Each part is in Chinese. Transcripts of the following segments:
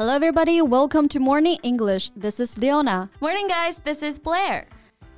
Hello, everybody. Welcome to Morning English. This is Leona. Morning, guys. This is Blair.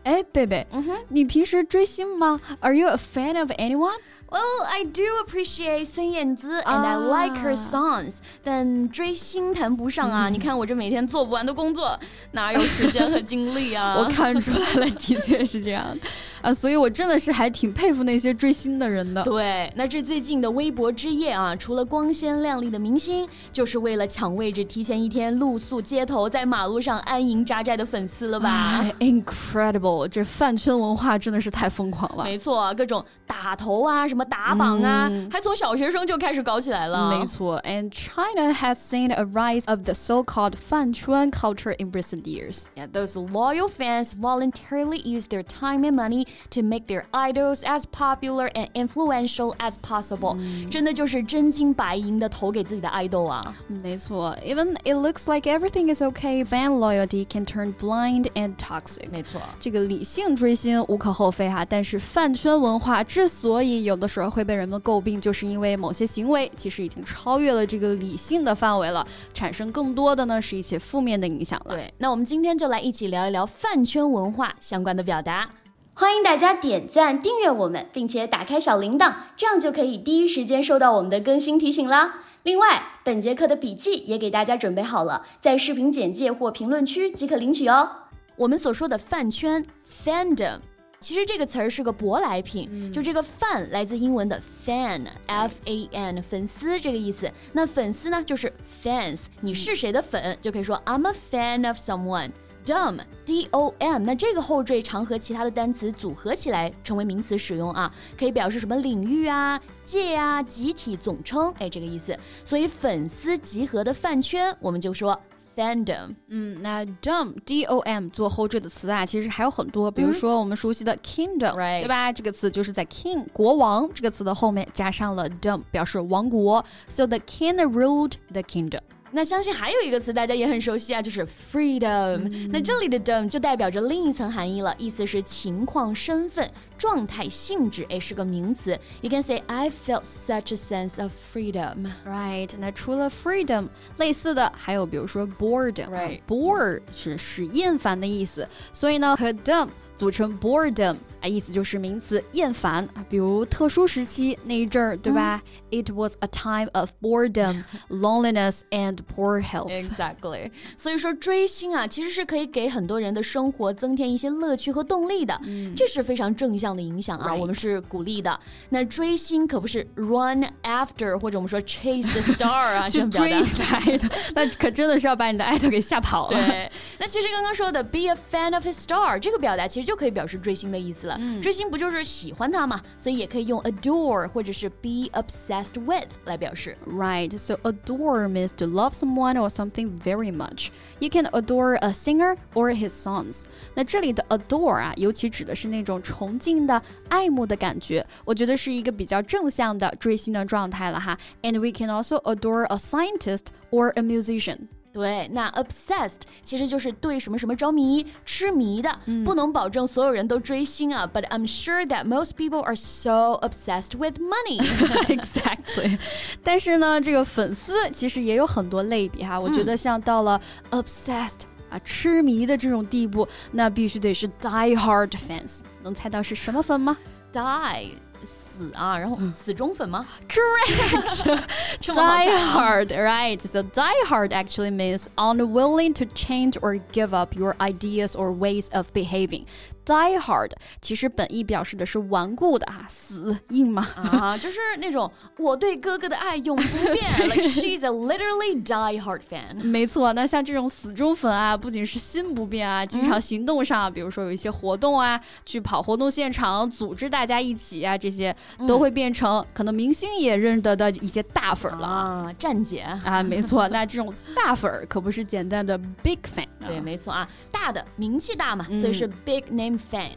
哎，贝贝，嗯哼，你平时追星吗？Are you a fan of anyone? Well, I do appreciate 孙燕姿 and I like her songs，、但追星谈不上啊！你看我这每天做不完的工作，哪有时间和精力啊？我看出来了，的确是这样 啊，所以我真的是还挺佩服那些追星的人的。对，那这最近的微博之夜啊，除了光鲜亮丽的明星，就是为了抢位置，提前一天露宿街头，在马路上安营扎寨的粉丝了吧、哎？Incredible！这饭圈文化真的是太疯狂了。没错，各种打头啊，什么打榜啊，嗯还从小学生就开始搞起来了。没错，and China has seen a rise of the so-called 饭圈 culture in recent years. Yeah, those loyal fans voluntarily use their time and money to make their idols as popular and influential as possible. 真的就是真金白银的投给自己的爱豆啊！没错，even it looks like everything is okay, fan loyalty can turn blind and toxic. 没错，这个理性追星无可厚非哈，但是饭圈文化之所以有的时候会被人们诟病，就是因为某些行为其实已经超越了这个理性的范围了，产生更多的呢是一些负面的影响了。对，那我们今天就来一起聊一聊饭圈文化相关的表达。欢迎大家点赞、订阅我们，并且打开小铃铛，这样就可以第一时间收到我们的更新提醒啦。另外，本节课的笔记也给大家准备好了，在视频简介或评论区即可领取哦。我们所说的饭圈 fandom。其实这个词儿是个舶来品，就这个饭来自英文的 fan，f a n，粉丝这个意思。那粉丝呢，就是 fans，你是谁的粉，就可以说 I'm a fan of someone。Dom, D-O-M，那这个后缀常和其他的单词组合起来成为名词使用啊，可以表示什么领域啊、界啊、集体、总称，哎，这个意思。所以粉丝集合的饭圈，我们就说 fandom。嗯，那 dom d o m 做后缀的词啊，其实还有很多，比如说我们熟悉的 kingdom，、对吧？这个词就是在 king 国王这个词的后面加上了 dom，表示王国。So the king ruled the kingdom。那相信还有一个词大家也很熟悉啊，就是 freedom、那这里的 dom 就代表着另一层含义了，意思是情况、身份、状态、性质，哎，是个名词。You can say I felt such a sense of freedom。Right，那除了 freedom，类似的还有比如说 boredom。Right bored 是使厌烦的意思，所以呢和 dom 组成 boredom，啊，意思就是名词厌烦啊。比如特殊时期那一阵儿，对吧、i t was a time of boredom, loneliness and poor health. Exactly，所以说追星啊，其实是可以给很多人的生活增添一些乐趣和动力的，这是非常正向的影响啊我们是鼓励的。那追星可不是 run after 或者我们说 chase the star 啊，这去追你的，那可真的是要把你的爱豆给吓跑了。对，那其实刚刚说的 be a fan of his star 这个表达，其实就可以表示追星的意思了。追星不就是喜欢他嘛，所以也可以用 adore 或者是 be obsessed with 来表示。 Right, so adore means to love someone or something very much. You can adore a singer or his songs. 那这里的 adore 啊，尤其指的是那种崇敬的、爱慕的感觉，我觉得是一个比较正向的追星的状态了哈。And we can also adore a scientist or a musician. 对，那 obsessed 其实就是对什么什么着迷、痴迷的，不能保证所有人都追星啊。But I'm sure that most people are so obsessed with money。exactly，但是呢，这个粉丝其实也有很多类比哈。我觉得像到了 obsessed 啊痴迷的这种地步，那必须得是 die hard fans。能猜到是什么粉吗 Die 死啊，然后死忠粉吗？ ？Correct，这么好 die 猜啊 hard right. So die hard actually means unwilling to change or give up your ideas or ways of behaving. Die hard 其实本意表示的是顽固的啊，死硬嘛。啊，就是那种我对哥哥的爱永不变，like she's a literally die hard fan。没错，那像这种死忠粉啊，不仅是心不变啊，经常行动上，比如说有一些活动啊，去跑活动现场，组织大家一起啊，这 些都会变成可能明星也认得的一些大粉了。啊，站姐，啊，没错，那这种大粉儿可不是简单的 big fan 啊。对，没错啊，大的名气大嘛，所以是 big name fan。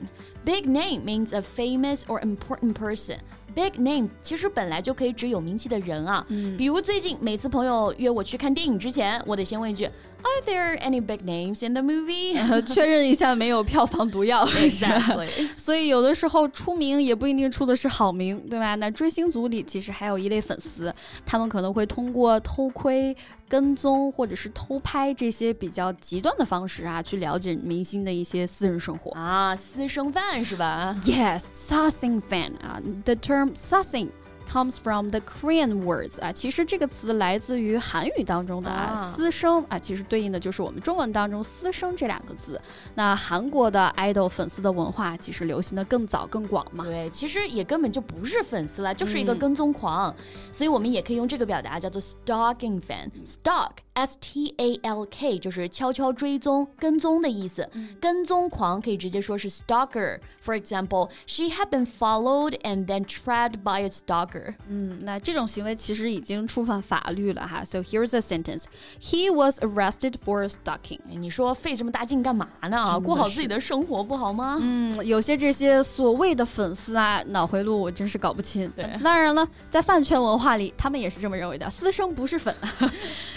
Big name means a famous or important person. Big name 其实本来就可以指有名气的人啊。嗯，比如最近每次朋友约我去看电影之前，我得先问一句。Are there any big names in the movie？确认一下没有票房毒药。Exactly。所以有的时候出名也不一定出的是好名，对吧？那追星族里其实还有一类粉丝，他们可能会通过偷窥、跟踪或者是偷拍这些比较极端的方式啊，去了解明星的一些私人生活啊，私生饭是吧？Yes，sussing fan 啊，the term sussing。comes from the Korean words 啊，其实这个词来自于韩语当中的啊，私生啊，其实对应的就是我们中文当中“私生”这两个字。那韩国的 idol 粉丝的文化其实流行的更早更广嘛。对，其实也根本就不是粉丝了，就是一个跟踪狂。所以我们也可以用这个表达叫做 stalking fan。stalk S T A L K 就是悄悄追踪、跟踪的意思。跟踪狂可以直接说是 stalker。For example, she had been followed and then tracked by a stalker. 嗯，那这种行为其实已经触犯法律了哈。So here's a sentence: He was arrested for stalking. 你说费这么大劲干嘛呢？过好自己的生活不好吗？嗯，有些这些所谓的粉丝啊，脑回路我真是搞不清。对，当然了，在饭圈文化里，他们也是这么认为的，私生不是粉。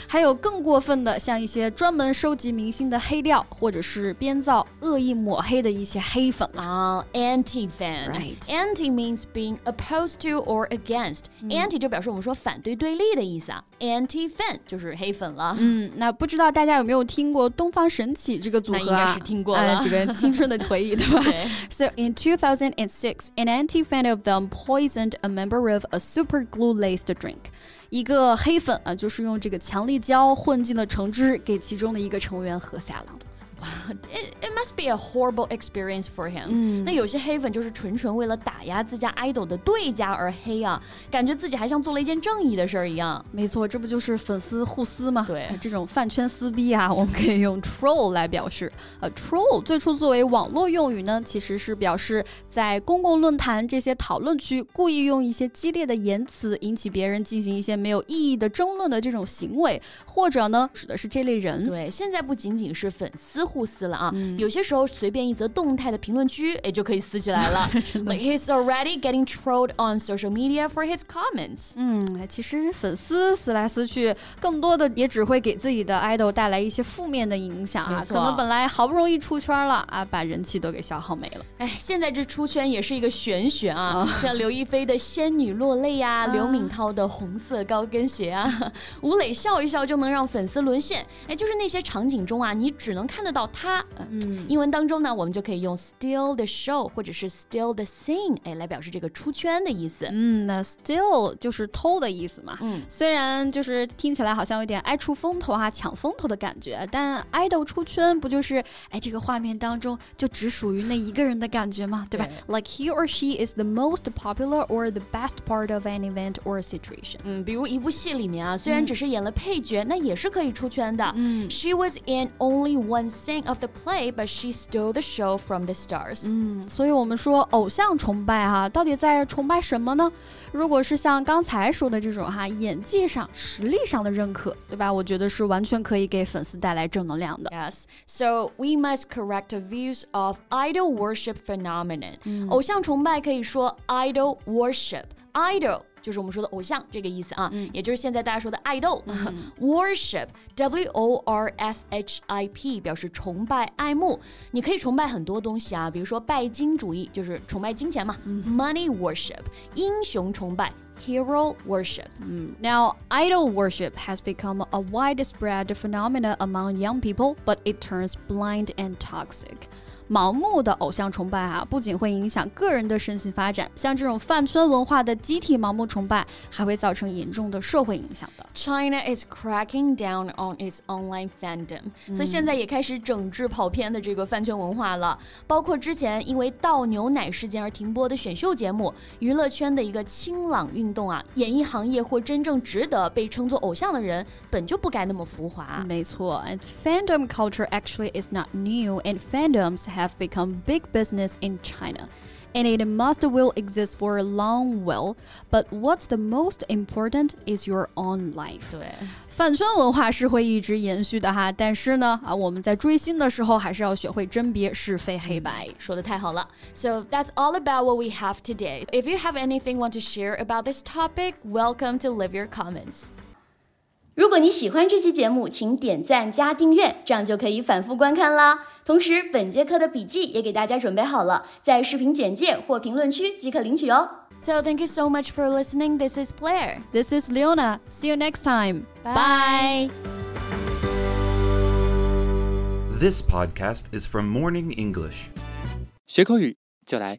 还有更过分的，像一些专门收集明星的黑料，或者是编造、恶意抹黑的一些黑粉啊，anti fan。Right，anti means being opposed to or against。anti 就表示我们说反对、对立的意思啊。anti fan 就是黑粉了。嗯，那不知道大家有没有听过东方神起这个组合啊？应该是听过了，这个青春的回忆，对吧？So in 2006, an anti fan of them poisoned a member of a super glue-laced drink. 一个黑粉啊，就是用这个强力胶混进了橙汁，给其中的一个成员喝下了。It it must be a horrible experience for him。嗯，那有些黑粉就是纯纯为了打压自家 idol 的对家而黑啊，感觉自己还像做了一件正义的事儿一样。没错，这不就是粉丝互撕吗？对，这种饭圈撕逼啊，我们可以用 troll 来表示。呃，troll 最初作为网络用语呢，其实是表示在公共论坛这些讨论区故意用一些激烈的言辞引起别人进行一些没有意义的争论的这种行为，或者呢，指的是这类人。对，现在不仅仅是粉丝。互撕了啊！有些时候随便一则动态的评论区，哎，就可以撕起来了。Like he's already getting trolled on social media for his comments。嗯，其实粉丝撕来撕去，更多的也只会给自己的 idol 带来一些负面的影响啊。可能本来好不容易出圈了啊，把人气都给消耗没了。哎，现在这出圈也是一个玄学啊，像刘亦菲的仙女落泪呀，刘敏涛的红色高跟鞋啊，吴磊笑一笑就能让粉丝沦陷。哎，就是那些场景中啊，你只能看得到。到他，嗯，英文当中呢，我们就可以用 steal the show 或者是 steal the scene，哎，来表示这个出圈的意思。嗯，那 steal 就是偷的意思嘛。嗯，虽然就是听起来好像有点爱出风头哈，抢风头的感觉，但 idol 出圈不就是哎这个画面当中就只属于那一个人的感觉吗？对吧？Like he or she is the most popular or the best part of an event or situation。嗯，比如一部戏里面啊，虽然只是演了配角，那也是可以出圈的。嗯，She was in only one。of the play, but she stole the show from the stars. 嗯，所以我们说偶像崇拜哈，到底在崇拜什么呢？如果是像刚才说的这种哈，演技上、实力上的认可，对吧？我觉得是完全可以给粉丝带来正能量的。Yes, so we must correct the views of idol worship phenomenon. 偶像崇拜可以说 idol worship. Idol 就是我们说的偶像这个意思啊，也就是现在大家说的爱豆。Worship，W O R S H I P，表示崇拜、爱慕。你可以崇拜很多东西啊，比如说拜金主义，就是崇拜金钱嘛。Money worship，英雄崇拜。Hero worship. Now, idol worship has become a widespread phenomenon among young people, but it turns blind and toxic. 盲目的偶像崇拜啊，不仅会影响个人的身心发展，像这种饭圈文化的集体盲目崇拜，还会造成严重的社会影响的。China is cracking down on its online fandom，所以现在也开始整治跑偏的这个饭圈文化了。包括之前因为倒牛奶事件而停播的选秀节目，娱乐圈的一个清朗运动啊，演艺行业或真正值得被称作偶像的人，本就不该那么浮华。没错，and fandom culture actually is not new, and fandoms have become big business in China. and it must will exist for a long while. But what's the most important is your own life. 对，饭圈文化是会一直延续的哈，但是呢，啊，我们在追星的时候还是要学会甄别是非黑白。说的太好了。So that's all about what we have today. If you have anything want to share about this topic, welcome to leave your comments. 如果你喜欢这期节目，请点赞加订阅，这样就可以反复观看啦。 同时，本节课的笔记也给大家准备好了，在视频简介或评论区即可领取哦。So thank you so much for listening. This is Blair. This is Leona. See you next time. Bye. This podcast is from Morning English. 学口语就来